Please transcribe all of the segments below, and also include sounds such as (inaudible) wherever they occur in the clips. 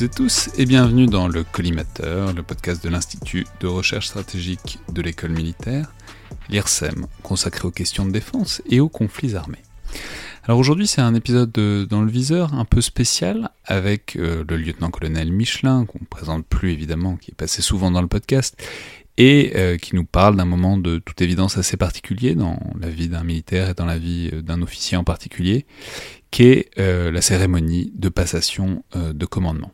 toutes et tous et bienvenue dans le Collimateur, le podcast de l'Institut de recherche stratégique de l'école militaire, l'IRSEM, consacré aux questions de défense et aux conflits armés. Alors aujourd'hui c'est un épisode dans le viseur un peu spécial avec euh, le lieutenant-colonel Michelin, qu'on ne présente plus évidemment, qui est passé souvent dans le podcast, et euh, qui nous parle d'un moment de toute évidence assez particulier dans la vie d'un militaire et dans la vie euh, d'un officier en particulier, qui est la cérémonie de passation de commandement.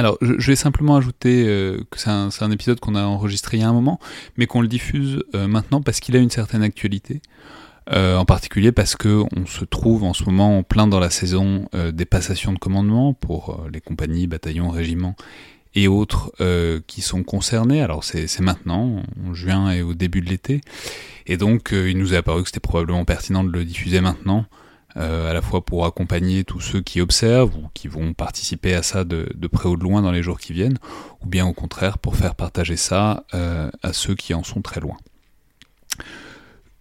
Alors, je, vais simplement ajouter que c'est un, épisode qu'on a enregistré il y a un moment, mais qu'on le diffuse maintenant parce qu'il a une certaine actualité. Euh, en particulier parce que on se trouve en ce moment en plein dans la saison euh, des passations de commandement pour euh, les compagnies, bataillons, régiments et autres qui sont concernés. Alors c'est maintenant, en juin et au début de l'été, et donc il nous est apparu que c'était probablement pertinent de le diffuser maintenant, à la fois pour accompagner tous ceux qui observent ou qui vont participer à ça de, près ou de loin dans les jours qui viennent, ou bien au contraire pour faire partager ça à ceux qui en sont très loin.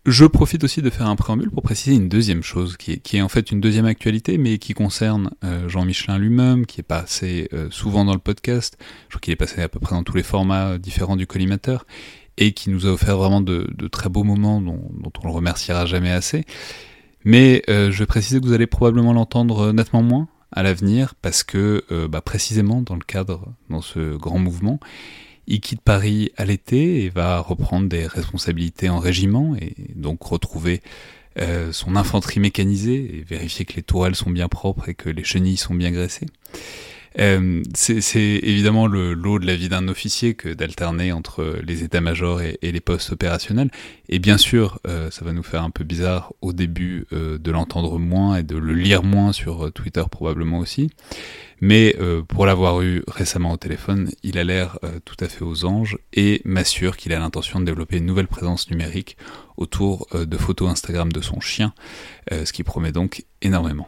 Je profite aussi de faire un préambule pour préciser une deuxième chose, qui est, en fait une deuxième actualité, mais qui concerne euh, Jean Michelin lui-même, qui est passé euh, souvent dans le podcast, je crois qu'il est passé à peu près dans tous les formats différents du collimateur, et qui nous a offert vraiment de, très beaux moments dont, on le remerciera jamais assez. Mais euh, je vais préciser que vous allez probablement l'entendre nettement moins à l'avenir, parce que bah, précisément dans le cadre, dans ce grand mouvement, il quitte Paris à l'été et va reprendre des responsabilités en régiment et donc retrouver euh, son infanterie mécanisée et vérifier que les tourelles sont bien propres et que les chenilles sont bien graissées. Euh, c'est évidemment le lot de la vie d'un officier que d'alterner entre les états-majors et, les postes opérationnels. Et bien sûr, euh, ça va nous faire un peu bizarre au début de l'entendre moins et de le lire moins sur Twitter probablement aussi. Mais euh, pour l'avoir eu récemment au téléphone, il a l'air euh, tout à fait aux anges et m'assure qu'il a l'intention de développer une nouvelle présence numérique autour euh, de photos Instagram de son chien, ce qui promet donc énormément.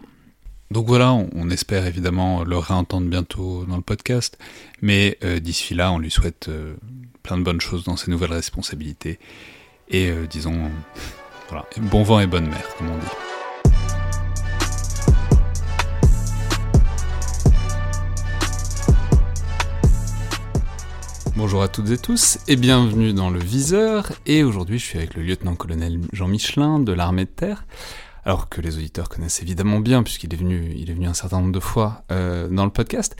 Donc voilà, on, espère évidemment le réentendre bientôt dans le podcast, mais d'ici là, on lui souhaite plein de bonnes choses dans ses nouvelles responsabilités et disons, (laughs) voilà, bon vent et bonne mère, comme on dit. Bonjour à toutes et tous et bienvenue dans le Viseur. Et aujourd'hui, je suis avec le lieutenant-colonel Jean Michelin de l'armée de terre. Alors que les auditeurs connaissent évidemment bien, puisqu'il est venu, il est venu un certain nombre de fois euh, dans le podcast.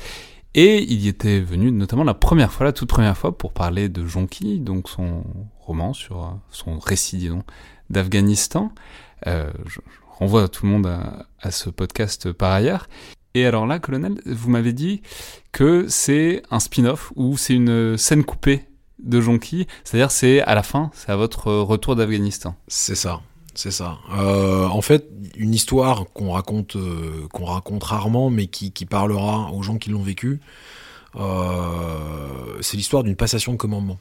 Et il y était venu notamment la première fois, la toute première fois, pour parler de Jonki, donc son roman sur euh, son récit, disons, d'Afghanistan. Euh, je renvoie tout le monde à, à ce podcast par ailleurs. Et alors là, colonel, vous m'avez dit que c'est un spin-off ou c'est une scène coupée de Jonki, c'est-à-dire c'est à la fin, c'est à votre retour d'Afghanistan. C'est ça, c'est ça. Euh, en fait, une histoire qu'on raconte, euh, qu'on raconte rarement, mais qui, parlera aux gens qui l'ont vécu. Euh, c'est l'histoire d'une passation de commandement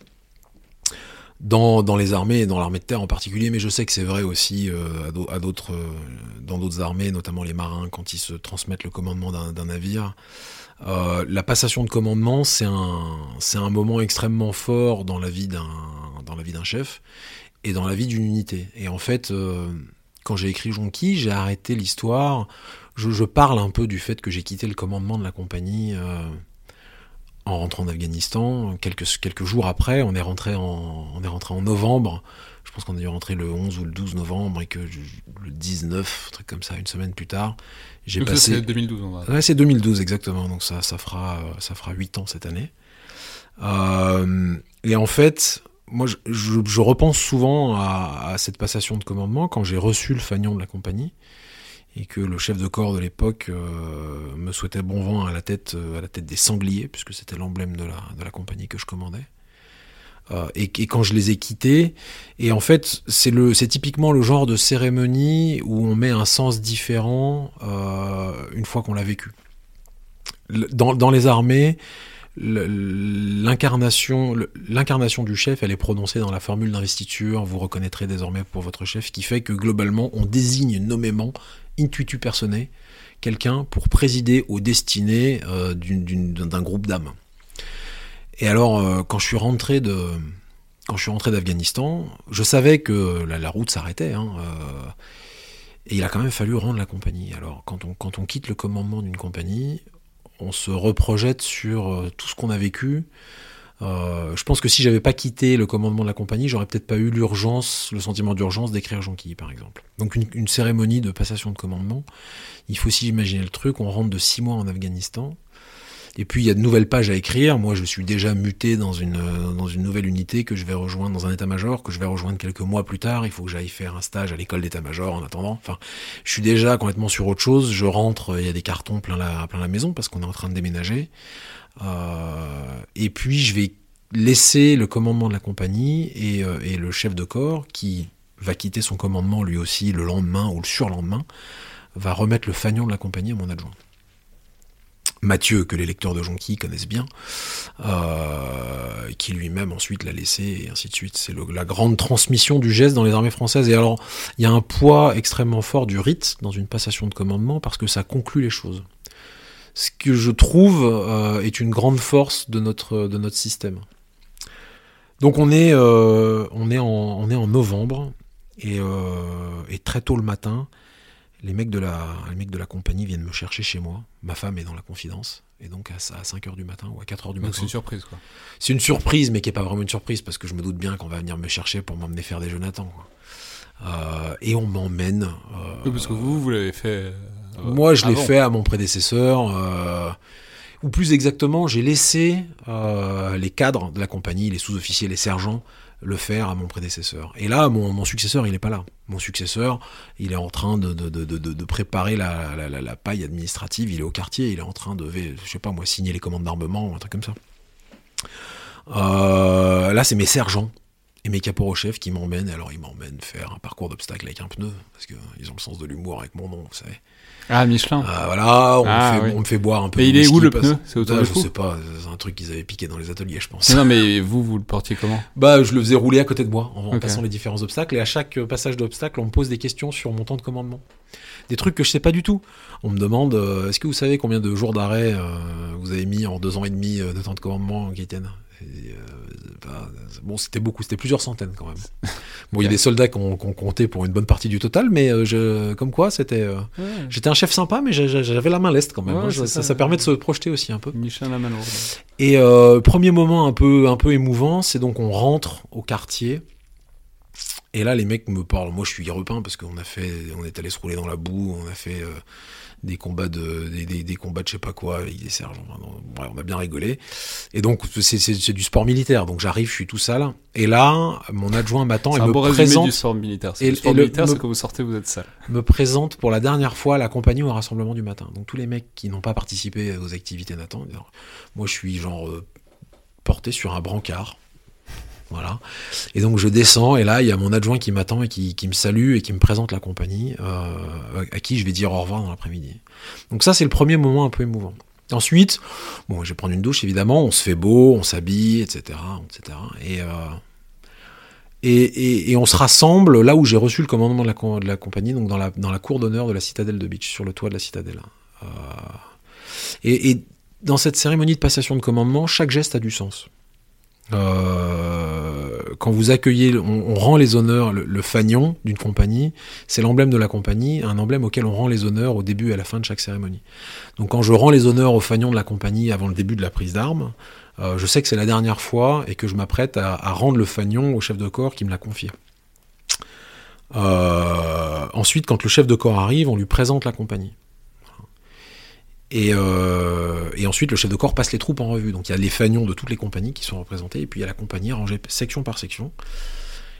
dans, les armées dans l'armée de terre en particulier, mais je sais que c'est vrai aussi dans d'autres armées, notamment les marins, quand ils se transmettent le commandement d'un navire. La passation de commandement, c'est un, moment extrêmement fort dans la vie d'un chef et dans la vie d'une unité. Et en fait, euh, quand j'ai écrit Jonqui, j'ai arrêté l'histoire. Je, je, parle un peu du fait que j'ai quitté le commandement de la compagnie en rentrant d'Afghanistan. Quelques, quelques jours après, on est rentré en, on est rentré en novembre. Je pense qu'on est rentré le 11 ou le 12 novembre et que le 19, un truc comme ça, une semaine plus tard, j'ai passé. C'est 2012, on va. Ouais, c'est 2012 exactement. Donc ça, ça fera, ça fera 8 ans cette année. Euh, et en fait, moi, je, repense souvent à, cette passation de commandement quand j'ai reçu le fanion de la compagnie et que le chef de corps de l'époque euh, me souhaitait bon vent à la tête, euh, à la tête des sangliers, puisque c'était l'emblème de la, compagnie que je commandais. Euh, et, quand je les ai quittés, et en fait, c'est typiquement le genre de cérémonie où on met un sens différent une fois qu'on l'a vécu. Dans les armées, l'incarnation du chef elle est prononcée dans la formule d'investiture. Vous reconnaîtrez désormais pour votre chef qui fait que globalement on désigne nommément intuitu personne quelqu'un pour présider aux destinées euh, d'un groupe d'âmes. Et alors euh, quand je suis rentré de quand je suis rentré d'Afghanistan je savais que la, route s'arrêtait hein, euh, et il a quand même fallu rendre la compagnie. Alors quand on quand on quitte le commandement d'une compagnie on se reprojette sur euh, tout ce qu'on a vécu. Euh, je pense que si j'avais pas quitté le commandement de la compagnie, j'aurais peut-être pas eu l'urgence, le sentiment d'urgence d'écrire Jonquille, par exemple. Donc une, cérémonie de passation de commandement, il faut aussi imaginer le truc, on rentre de six mois en Afghanistan, et puis il y a de nouvelles pages à écrire. Moi, je suis déjà muté dans une euh, dans une nouvelle unité que je vais rejoindre dans un état-major que je vais rejoindre quelques mois plus tard. Il faut que j'aille faire un stage à l'école d'état-major en attendant. Enfin, je suis déjà complètement sur autre chose. Je rentre, il y a des cartons plein la plein la maison parce qu'on est en train de déménager. Euh, et puis je vais laisser le commandement de la compagnie et, euh, et le chef de corps qui va quitter son commandement lui aussi le lendemain ou le surlendemain va remettre le fanion de la compagnie à mon adjoint. Mathieu, que les lecteurs de Jonquille connaissent bien, euh, qui lui-même ensuite l'a laissé, et ainsi de suite. C'est la grande transmission du geste dans les armées françaises. Et alors, il y a un poids extrêmement fort du rite dans une passation de commandement, parce que ça conclut les choses. Ce que je trouve euh, est une grande force de notre, de système. Donc on est, euh, en, on novembre, et très tôt le matin, les mecs, de la, les mecs de la compagnie viennent me chercher chez moi. Ma femme est dans la confidence. Et donc à, 5h du matin ou à 4h du matin. Donc c'est une surprise quoi. C'est une surprise, mais qui n'est pas vraiment une surprise parce que je me doute bien qu'on va venir me chercher pour m'emmener faire des Jonathan. Euh, et on m'emmène. Euh, parce que vous, vous l'avez fait. Euh, moi, je l'ai fait à mon prédécesseur. Euh, ou plus exactement, j'ai laissé les cadres de la compagnie, les sous-officiers, les sergents, le faire à mon prédécesseur. Et là, mon, successeur, il n'est pas là. Mon successeur, il est en train de, préparer la, paille administrative, il est au quartier, il est en train de, je signer les commandes d'armement, un truc comme ça. Euh, là, c'est mes sergents et mes caporaux-chefs qui m'emmènent. Alors, ils m'emmènent faire un parcours d'obstacles avec un pneu, parce qu'ils ont le sens de l'humour avec mon nom, vous savez. Ah, Michelin. Ah, voilà, on, ah, me fait, on, me fait, boire un peu. Mais il est où le pneu C'est autour ah, Je sais pas, c'est un truc qu'ils avaient piqué dans les ateliers, je pense. non, mais vous, vous le portiez comment (laughs) Bah, je le faisais rouler à côté de moi, en, passant les différents obstacles. Et à chaque passage d'obstacle, on me pose des questions sur mon temps de commandement. Des trucs que je sais pas du tout. On me demande, euh, est-ce que vous savez combien de jours d'arrêt euh, vous avez mis en deux ans et demi euh, de temps de commandement, Gaëtienne bon, c'était beaucoup, c'était plusieurs centaines quand même. Bon, il y a des soldats qu'on qu comptait pour une bonne partie du total, mais euh, je, comme quoi, c'était, euh, j'étais un chef sympa, mais j'avais la main leste quand même. Hein. ça, ça, permet de se projeter aussi un peu. Michel Et euh, premier moment un peu, un peu émouvant, c'est donc on rentre au quartier. Et là, les mecs me parlent. Moi, je suis repeint parce qu'on a fait, on est allé se rouler dans la boue, on a fait des combats de des, des, combats de je sais pas quoi avec des sergents. on a bien rigolé. Et donc c'est du sport militaire. Donc j'arrive, je suis tout sale. Et là, mon adjoint m'attend et me présente. du sport militaire. Et, le sport militaire, c'est quand vous sortez, vous êtes sale. Me présente pour la dernière fois la compagnie au rassemblement du matin. Donc tous les mecs qui n'ont pas participé aux activités Nathan. Moi, je suis genre euh, porté sur un brancard voilà. Et donc je descends et là il y a mon adjoint qui m'attend et qui, me salue et qui me présente la compagnie euh, à qui je vais dire au revoir dans l'après-midi. Donc ça c'est le premier moment un peu émouvant. Ensuite, bon, je vais prendre une douche évidemment, on se fait beau, on s'habille, etc., etc. Euh, et, et, et, on se rassemble là où j'ai reçu le commandement de la, compagnie, donc dans la, dans la cour d'honneur de la citadelle de Beach, sur le toit de la citadelle. Euh, et dans cette cérémonie de passation de commandement, chaque geste a du sens. Euh, quand vous accueillez, on, rend les honneurs, le, fanion d'une compagnie, c'est l'emblème de la compagnie, un emblème auquel on rend les honneurs au début et à la fin de chaque cérémonie. Donc quand je rends les honneurs au fanion de la compagnie avant le début de la prise d'armes, euh, je sais que c'est la dernière fois et que je m'apprête à, rendre le fanion au chef de corps qui me l'a confié. Euh, ensuite, quand le chef de corps arrive, on lui présente la compagnie. Euh, et, ensuite, le chef de corps passe les troupes en revue. Donc il y a les fanions de toutes les compagnies qui sont représentés, et puis il y a la compagnie rangée section par section.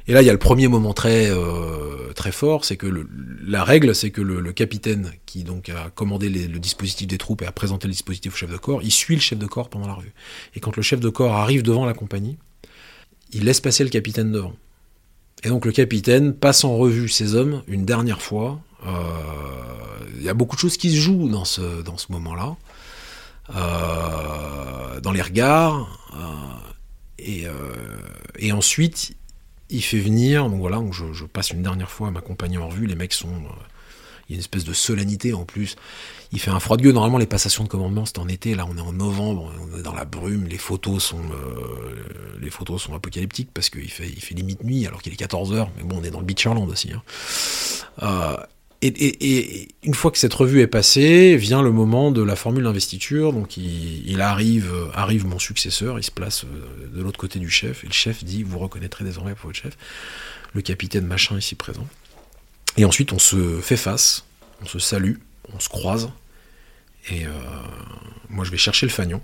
Et là, il y a le premier moment très euh, très fort, c'est que la règle, c'est que le, capitaine qui donc a commandé le dispositif des troupes et a présenté le dispositif au chef de corps, il suit le chef de corps pendant la revue. Et quand le chef de corps arrive devant la compagnie, il laisse passer le capitaine devant. Et donc le capitaine passe en revue ses hommes une dernière fois. Euh, y a beaucoup de choses qui se jouent dans ce, dans ce moment-là. Euh, dans les regards. Euh, et, et, ensuite, il fait venir. Donc voilà, donc je, passe une dernière fois à m'accompagner en revue. Les mecs sont. il y a une espèce de solennité en plus il fait un froid de gueule. Normalement, les passations de commandement, c'est en été. Là, on est en novembre, on est dans la brume. Les photos sont, euh, les photos sont apocalyptiques parce qu'il fait, il fait limite nuit alors qu'il est 14 h Mais bon, on est dans le Beacherland aussi. Hein. Euh, et, une fois que cette revue est passée, vient le moment de la formule d'investiture. Donc, il, arrive, arrive mon successeur. Il se place euh, de l'autre côté du chef. Et le chef dit Vous reconnaîtrez désormais pour votre chef. Le capitaine machin ici présent. Et ensuite, on se fait face, on se salue, on se croise. Et euh, moi, je vais chercher le fanion.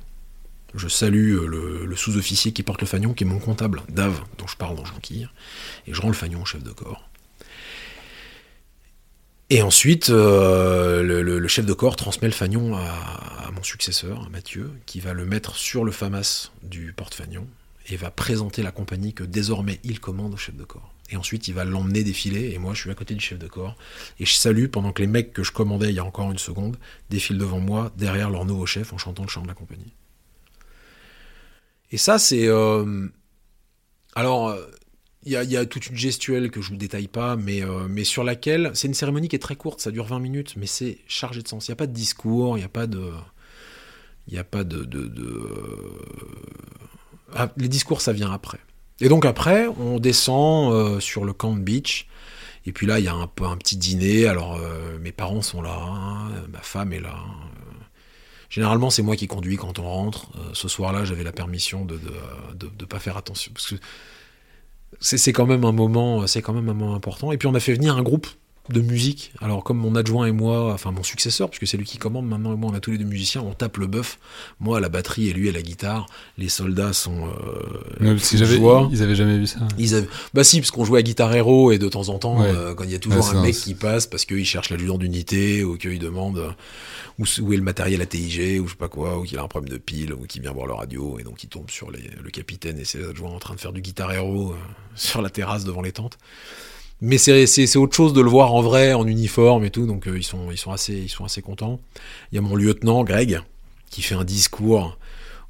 Je salue euh, le, sous-officier qui porte le fanion, qui est mon comptable, Dave, dont je parle dans Jonquille. Et je rends le fanion au chef de corps. Et ensuite, euh, le, chef de corps transmet le fanion à, mon successeur, Mathieu, qui va le mettre sur le FAMAS du porte-fanion et va présenter la compagnie que désormais il commande au chef de corps. Et ensuite, il va l'emmener défiler, et moi, je suis à côté du chef de corps. Et je salue pendant que les mecs que je commandais il y a encore une seconde défilent devant moi, derrière leur nouveau chef, en chantant le chant de la compagnie. Et ça, c'est. Euh, alors, euh, il y, a, toute une gestuelle que je vous détaille pas, mais, euh, mais sur laquelle. C'est une cérémonie qui est très courte, ça dure 20 minutes, mais c'est chargé de sens. Il n'y a pas de discours, il n'y a pas de. Il n'y a pas de. Ah, les discours, ça vient après. Et donc après, on descend euh, sur le camp de beach. Et puis là, il y a un petit dîner. Alors, euh, mes parents sont là, hein, ma femme est là. Généralement, c'est moi qui conduis quand on rentre. Euh, ce soir-là, j'avais la permission de de, pas faire attention. Parce que c'est quand même un moment, c'est quand même un moment important. Et puis, on a fait venir un groupe de musique. Alors comme mon adjoint et moi, enfin mon successeur, puisque c'est lui qui commande maintenant et moi, on a tous les deux musiciens, on tape le bœuf. Moi à la batterie et lui à la guitare. Les soldats sont. Euh, si ils avaient jamais vu ça. Ils avaient, bah si, parce qu'on jouait à guitare héros et de temps en temps, euh, quand il y a toujours un mec qui passe parce qu'il cherche l'adjudant d'unité ou qu'il demande où, où, est le matériel ATIG ou je sais pas quoi, ou qu'il a un problème de pile ou qu'il vient voir le radio et donc il tombe sur les, le capitaine et ses adjoints en train de faire du guitare héros euh, (laughs) sur la terrasse devant les tentes mais c'est autre chose de le voir en vrai, en uniforme et tout, donc euh, ils, sont, assez, ils sont assez contents. Il y a mon lieutenant, Greg, qui fait un discours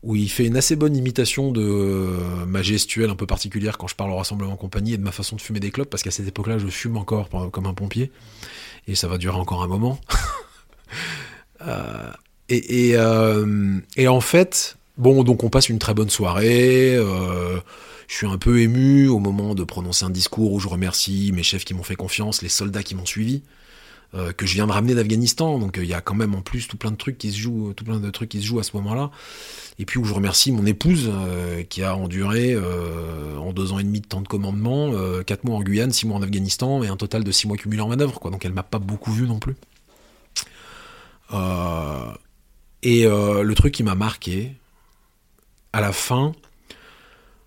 où il fait une assez bonne imitation de euh, ma gestuelle un peu particulière quand je parle au rassemblement en compagnie et de ma façon de fumer des clopes, parce qu'à cette époque-là, je fume encore comme un pompier, et ça va durer encore un moment. (laughs) Euh, et, et, en fait, bon, donc on passe une très bonne soirée je suis un peu ému au moment de prononcer un discours où je remercie mes chefs qui m'ont fait confiance, les soldats qui m'ont suivi, euh, que je viens de ramener d'Afghanistan. Donc euh, il y a quand même en plus tout plein de trucs qui se jouent, tout plein de trucs qui se jouent à ce moment-là. Et puis où je remercie mon épouse euh, qui a enduré en deux ans et demi de temps de commandement, quatre mois en Guyane, six mois en Afghanistan et un total de six mois cumulés en manœuvre. Donc elle m'a pas beaucoup vu non plus. et le truc qui m'a marqué, à la fin,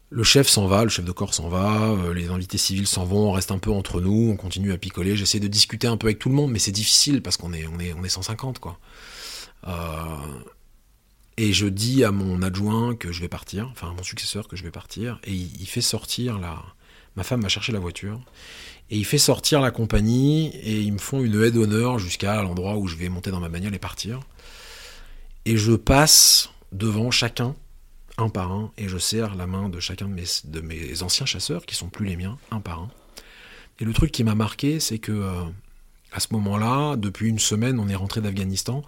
le chef s'en va, le chef de corps s'en va, euh, les invités civils s'en vont, on reste un peu entre nous, on continue à picoler. J'essaie de discuter un peu avec tout le monde, mais c'est difficile parce qu'on est, on est, on est 150 quoi. Euh, et je dis à mon adjoint que je vais partir, enfin à mon successeur que je vais partir, et il, fait sortir la. Ma femme va chercher la voiture, et il fait sortir la compagnie, et ils me font une haie d'honneur jusqu'à l'endroit où je vais monter dans ma bagnole et partir. Et je passe devant chacun un par un, et je serre la main de chacun de mes, de mes anciens chasseurs, qui sont plus les miens, un par un. Et le truc qui m'a marqué, c'est que euh, à ce moment-là, depuis une semaine, on est rentré d'Afghanistan.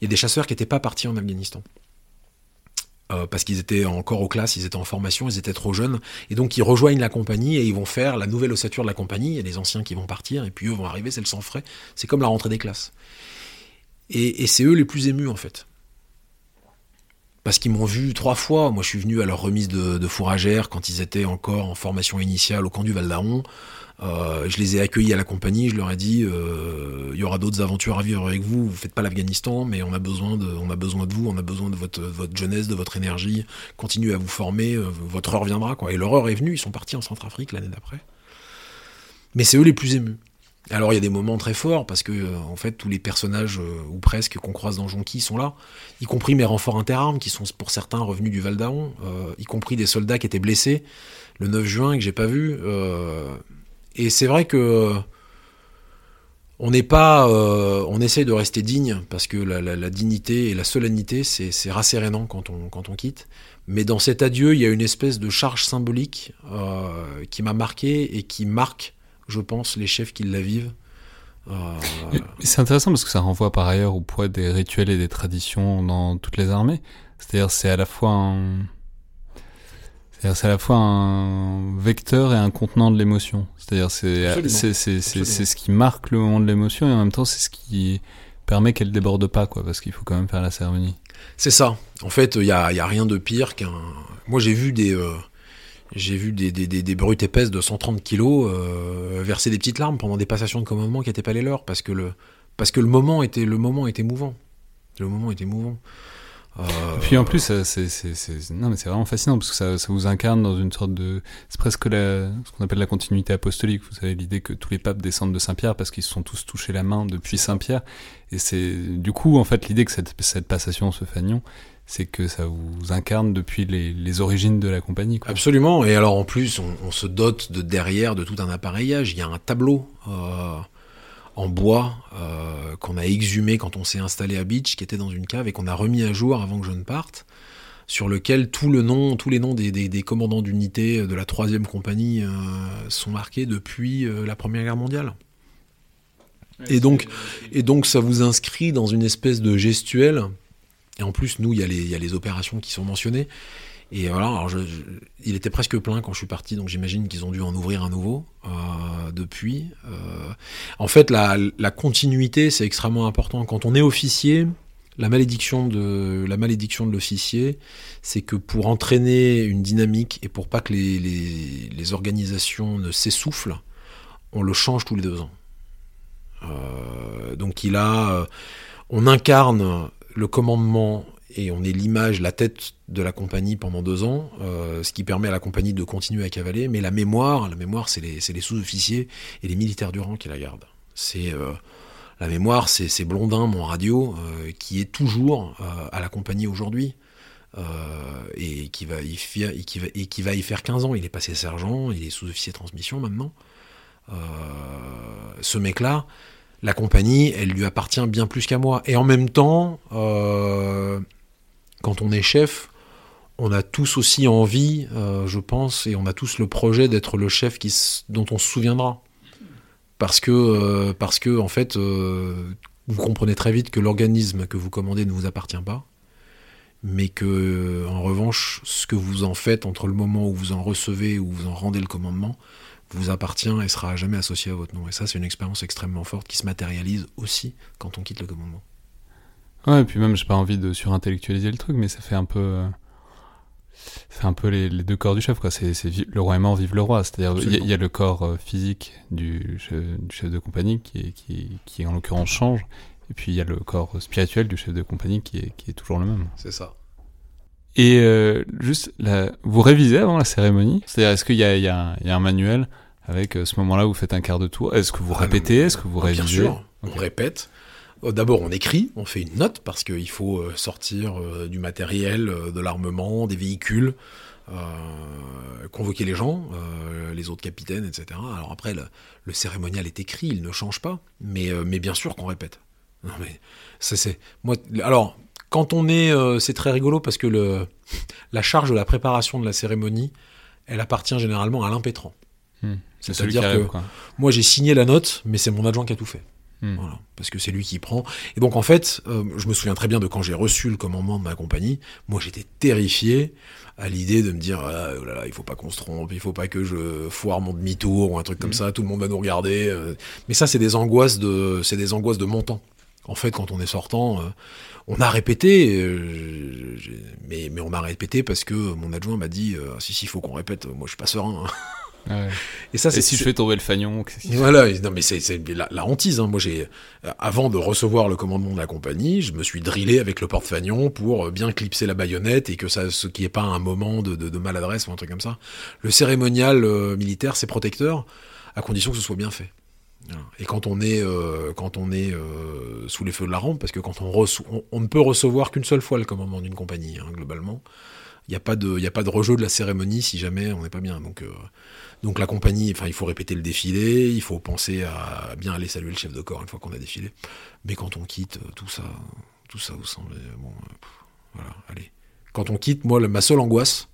Il y a des chasseurs qui n'étaient pas partis en Afghanistan. euh, parce qu'ils étaient encore aux classes, ils étaient en formation, ils étaient trop jeunes, et donc ils rejoignent la compagnie et ils vont faire la nouvelle ossature de la compagnie. Il y a les anciens qui vont partir, et puis eux vont arriver, c'est le sang frais. C'est comme la rentrée des classes. Et, c'est eux les plus émus en fait. Parce qu'ils m'ont vu trois fois. Moi, je suis venu à leur remise de, fourragère quand ils étaient encore en formation initiale au camp du Val d'Aron. Euh, je les ai accueillis à la compagnie, je leur ai dit euh, il y aura d'autres aventures à vivre avec vous, vous faites pas l'Afghanistan, mais on a besoin de, vous, on a besoin de votre, jeunesse, de votre énergie, continuez à vous former, euh, votre heure viendra quoi. Et leur est venue, ils sont partis en Centrafrique l'année d'après. Mais c'est eux les plus émus. Alors il y a des moments très forts parce que en fait tous les personnages ou presque qu'on croise dans Jonqui sont là, y compris mes renforts interarmes qui sont pour certains revenus du Val d'Aon, y compris des soldats qui étaient blessés le 9 juin que j'ai pas vu. Et c'est vrai que on n'est pas, euh, on essaye de rester digne parce que la, dignité et la solennité, c'est rassérénant quand on, quitte. Mais dans cet adieu, il y a une espèce de charge symbolique euh, qui m'a marqué et qui marque, je pense, les chefs qui la vivent. Euh, c'est intéressant parce que ça renvoie par ailleurs au poids des rituels et des traditions dans toutes les armées. C'est-à-dire, c'est à la fois un c'est à la fois un vecteur et un contenant de l'émotion. C'est-à-dire c'est c'est ce qui marque le moment de l'émotion et en même temps c'est ce qui permet qu'elle déborde pas quoi parce qu'il faut quand même faire la cérémonie. C'est ça. En fait, il y a, y a rien de pire qu'un. Moi, j'ai vu des euh, j'ai vu des, des, des, brutes épaisses de 130 kilos euh, verser des petites larmes pendant des passations de commandement qui n'étaient pas les leurs parce que le parce que le moment était le moment était mouvant. Le moment était mouvant. Euh... Puis en plus, c'est c'est vraiment fascinant parce que ça, ça, vous incarne dans une sorte de, c'est presque ce qu'on appelle la continuité apostolique. Vous savez l'idée que tous les papes descendent de Saint-Pierre parce qu'ils se sont tous touchés la main depuis Saint-Pierre. Et c'est du coup en fait l'idée que cette, cette passation se fagnon, c'est que ça vous incarne depuis les, les origines de la compagnie. Quoi. Absolument. Et alors en plus, on, on, se dote de derrière de tout un appareillage. Il y a un tableau. Euh en bois euh, qu'on a exhumé quand on s'est installé à Beach, qui était dans une cave et qu'on a remis à jour avant que je ne parte, sur lequel tout le nom, tous les noms des, commandants d'unité de la troisième compagnie euh, sont marqués depuis euh, la Première Guerre mondiale. Et donc, et donc ça vous inscrit dans une espèce de gestuelle. Et en plus, nous, il y, a les opérations qui sont mentionnées. Et voilà, il était presque plein quand je suis parti, donc j'imagine qu'ils ont dû en ouvrir un nouveau euh, depuis. Euh, en fait, la, continuité, c'est extrêmement important. Quand on est officier, la malédiction de l'officier, c'est que pour entraîner une dynamique et pour pas que les organisations ne s'essoufflent, on le change tous les deux ans. Euh, donc il a, on incarne le commandement et on est l'image, la tête de la compagnie pendant deux ans, euh, ce qui permet à la compagnie de continuer à cavaler. Mais la mémoire, la mémoire, c'est les, sous-officiers et les militaires du rang qui la gardent. C'est euh, la mémoire, c'est Blondin, mon radio, euh, qui est toujours à la compagnie aujourd'hui. et qui va y faire, et et qui va y faire 15 ans. Il est passé sergent, il est sous-officier transmission maintenant. ce mec-là, la compagnie, elle lui appartient bien plus qu'à moi. Et en même temps, quand on est chef, on a tous aussi envie, euh, je pense, et on a tous le projet d'être le chef dont on se souviendra. Parce que, euh, en fait, euh, vous comprenez très vite que l'organisme que vous commandez ne vous appartient pas, mais que, en revanche, ce que vous en faites entre le moment où vous en recevez ou vous en rendez le commandement, vous appartient et sera jamais associé à votre nom. Et ça, c'est une expérience extrêmement forte qui se matérialise aussi quand on quitte le commandement. Ouais, et puis même, j'ai pas envie de surintellectualiser le truc, mais ça fait un peu. c'est un peu les, deux corps du chef, quoi. C'est, le roi est mort, vive le roi. C'est-à-dire, il y, a le corps euh, physique du chef, de compagnie qui, qui, qui, en l'occurrence, change. Et puis, il y a le corps spirituel du chef de compagnie qui est, qui est toujours le même. C'est ça. Et euh, juste, vous révisez avant la cérémonie? C'est-à-dire, est-ce qu'il y a, y, a y a, un manuel avec euh, ce moment-là où vous faites un quart de tour? Est-ce que vous ah, répétez? Est-ce que vous révisez? Bien sûr, on répète. Euh, d'abord, on écrit, on fait une note parce qu'il faut sortir du matériel, de l'armement, des véhicules, convoquer les gens, les autres capitaines, etc. Alors après, le, cérémonial est écrit, il ne change pas, mais, mais bien sûr qu'on répète. Non mais c'est moi. Alors quand on est, c'est très rigolo parce que le, (laughs) la charge de la préparation de la cérémonie, elle appartient généralement à l'impétrant. Hmm. C'est-à-dire que moi j'ai signé la note, mais c'est mon adjoint qui a tout fait. Hmm. Voilà, parce que c'est lui qui prend. Et donc en fait, euh, je me souviens très bien de quand j'ai reçu le commandement de ma compagnie. Moi, j'étais terrifié à l'idée de me dire ah, oh là là, il faut pas qu'on se trompe, il faut pas que je foire mon demi-tour ou un truc comme hmm. ça. Tout le monde va nous regarder. Euh. Mais ça, c'est des angoisses de, c'est des angoisses de montant. En fait, quand on est sortant, euh, on a répété, mais, mais on a répété parce que mon adjoint m'a dit si si, il faut qu'on répète. Moi, je suis pas serein. Hein. (laughs) Et ça, c'est si je fais tomber le fagnon. Voilà, non mais c'est la, la, hantise. Hein. Moi, j'ai avant de recevoir le commandement de la compagnie, je me suis drillé avec le porte-fagnon pour bien clipser la baïonnette et que ça, ce qui est pas un moment de, de, de, maladresse ou un truc comme ça. Le cérémonial euh, militaire, c'est protecteur, à condition que ce soit bien fait. Et quand on est, euh, quand on est euh, sous les feux de la rampe, parce que quand on, on, on ne peut recevoir qu'une seule fois le commandement d'une compagnie, hein, globalement, il n'y a pas de, il a pas de rejeu de la cérémonie si jamais on n'est pas bien. Donc, euh, donc la compagnie, enfin, il faut répéter le défilé, il faut penser à bien aller saluer le chef de corps une fois qu'on a défilé. Mais quand on quitte, tout ça, tout ça vous semble, bon, voilà, allez. Quand on quitte, moi, ma seule angoisse,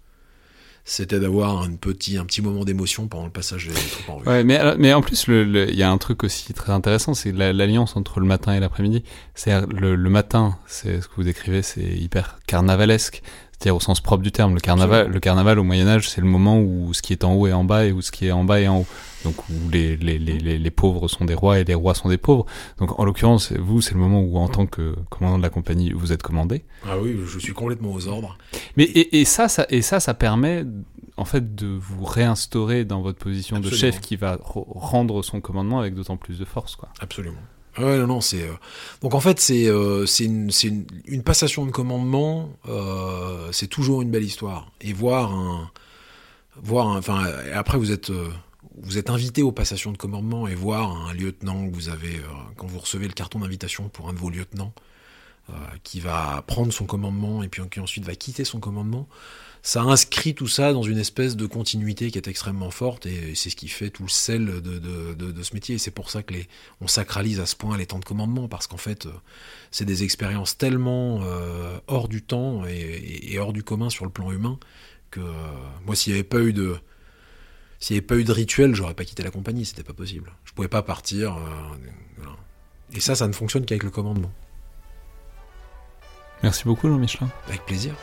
c'était d'avoir un petit, un petit moment d'émotion pendant le passage des troupes en. Ouais, mais, mais en plus, il y a un truc aussi très intéressant, c'est l'alliance entre le matin et l'après-midi. C'est le, le matin, c'est ce que vous décrivez, c'est hyper carnavalesque au sens propre du terme. Le carnaval, le carnaval au Moyen Âge, c'est le moment où ce qui est en haut est en bas et où ce qui est en bas est en haut. Donc où les, les, les, les pauvres sont des rois et les rois sont des pauvres. Donc en l'occurrence, vous, c'est le moment où en tant que commandant de la compagnie, vous êtes commandé. Ah oui, je suis complètement aux ordres. Mais et, et ça, ça, et ça, ça permet en fait de vous réinstaurer dans votre position de chef qui va rendre son commandement avec d'autant plus de force, quoi. Absolument. Ouais, non, non, c'est. Euh, donc en fait, c'est euh, une, une, une, passation de commandement, euh, c'est toujours une belle histoire. Et voir un. Voir Enfin, après, vous êtes. Vous êtes invité aux passations de commandement et voir un lieutenant que vous avez. Quand vous recevez le carton d'invitation pour un de vos lieutenants, qui va prendre son commandement et puis qui ensuite va quitter son commandement ça inscrit tout ça dans une espèce de continuité qui est extrêmement forte et c'est ce qui fait tout le sel de, de, de, de ce métier. Et c'est pour ça que les, on sacralise à ce point les temps de commandement parce qu'en fait, euh, c'est des expériences tellement euh, hors du temps et, et, hors du commun sur le plan humain que euh, moi, s'il n'y avait pas eu de s'il n'y avait pas eu de rituel, j'aurais pas quitté la compagnie, c'était pas possible. Je pouvais pas partir. Voilà. Et ça, ça ne fonctionne qu'avec le commandement. Merci beaucoup, Jean Michelin. Avec plaisir.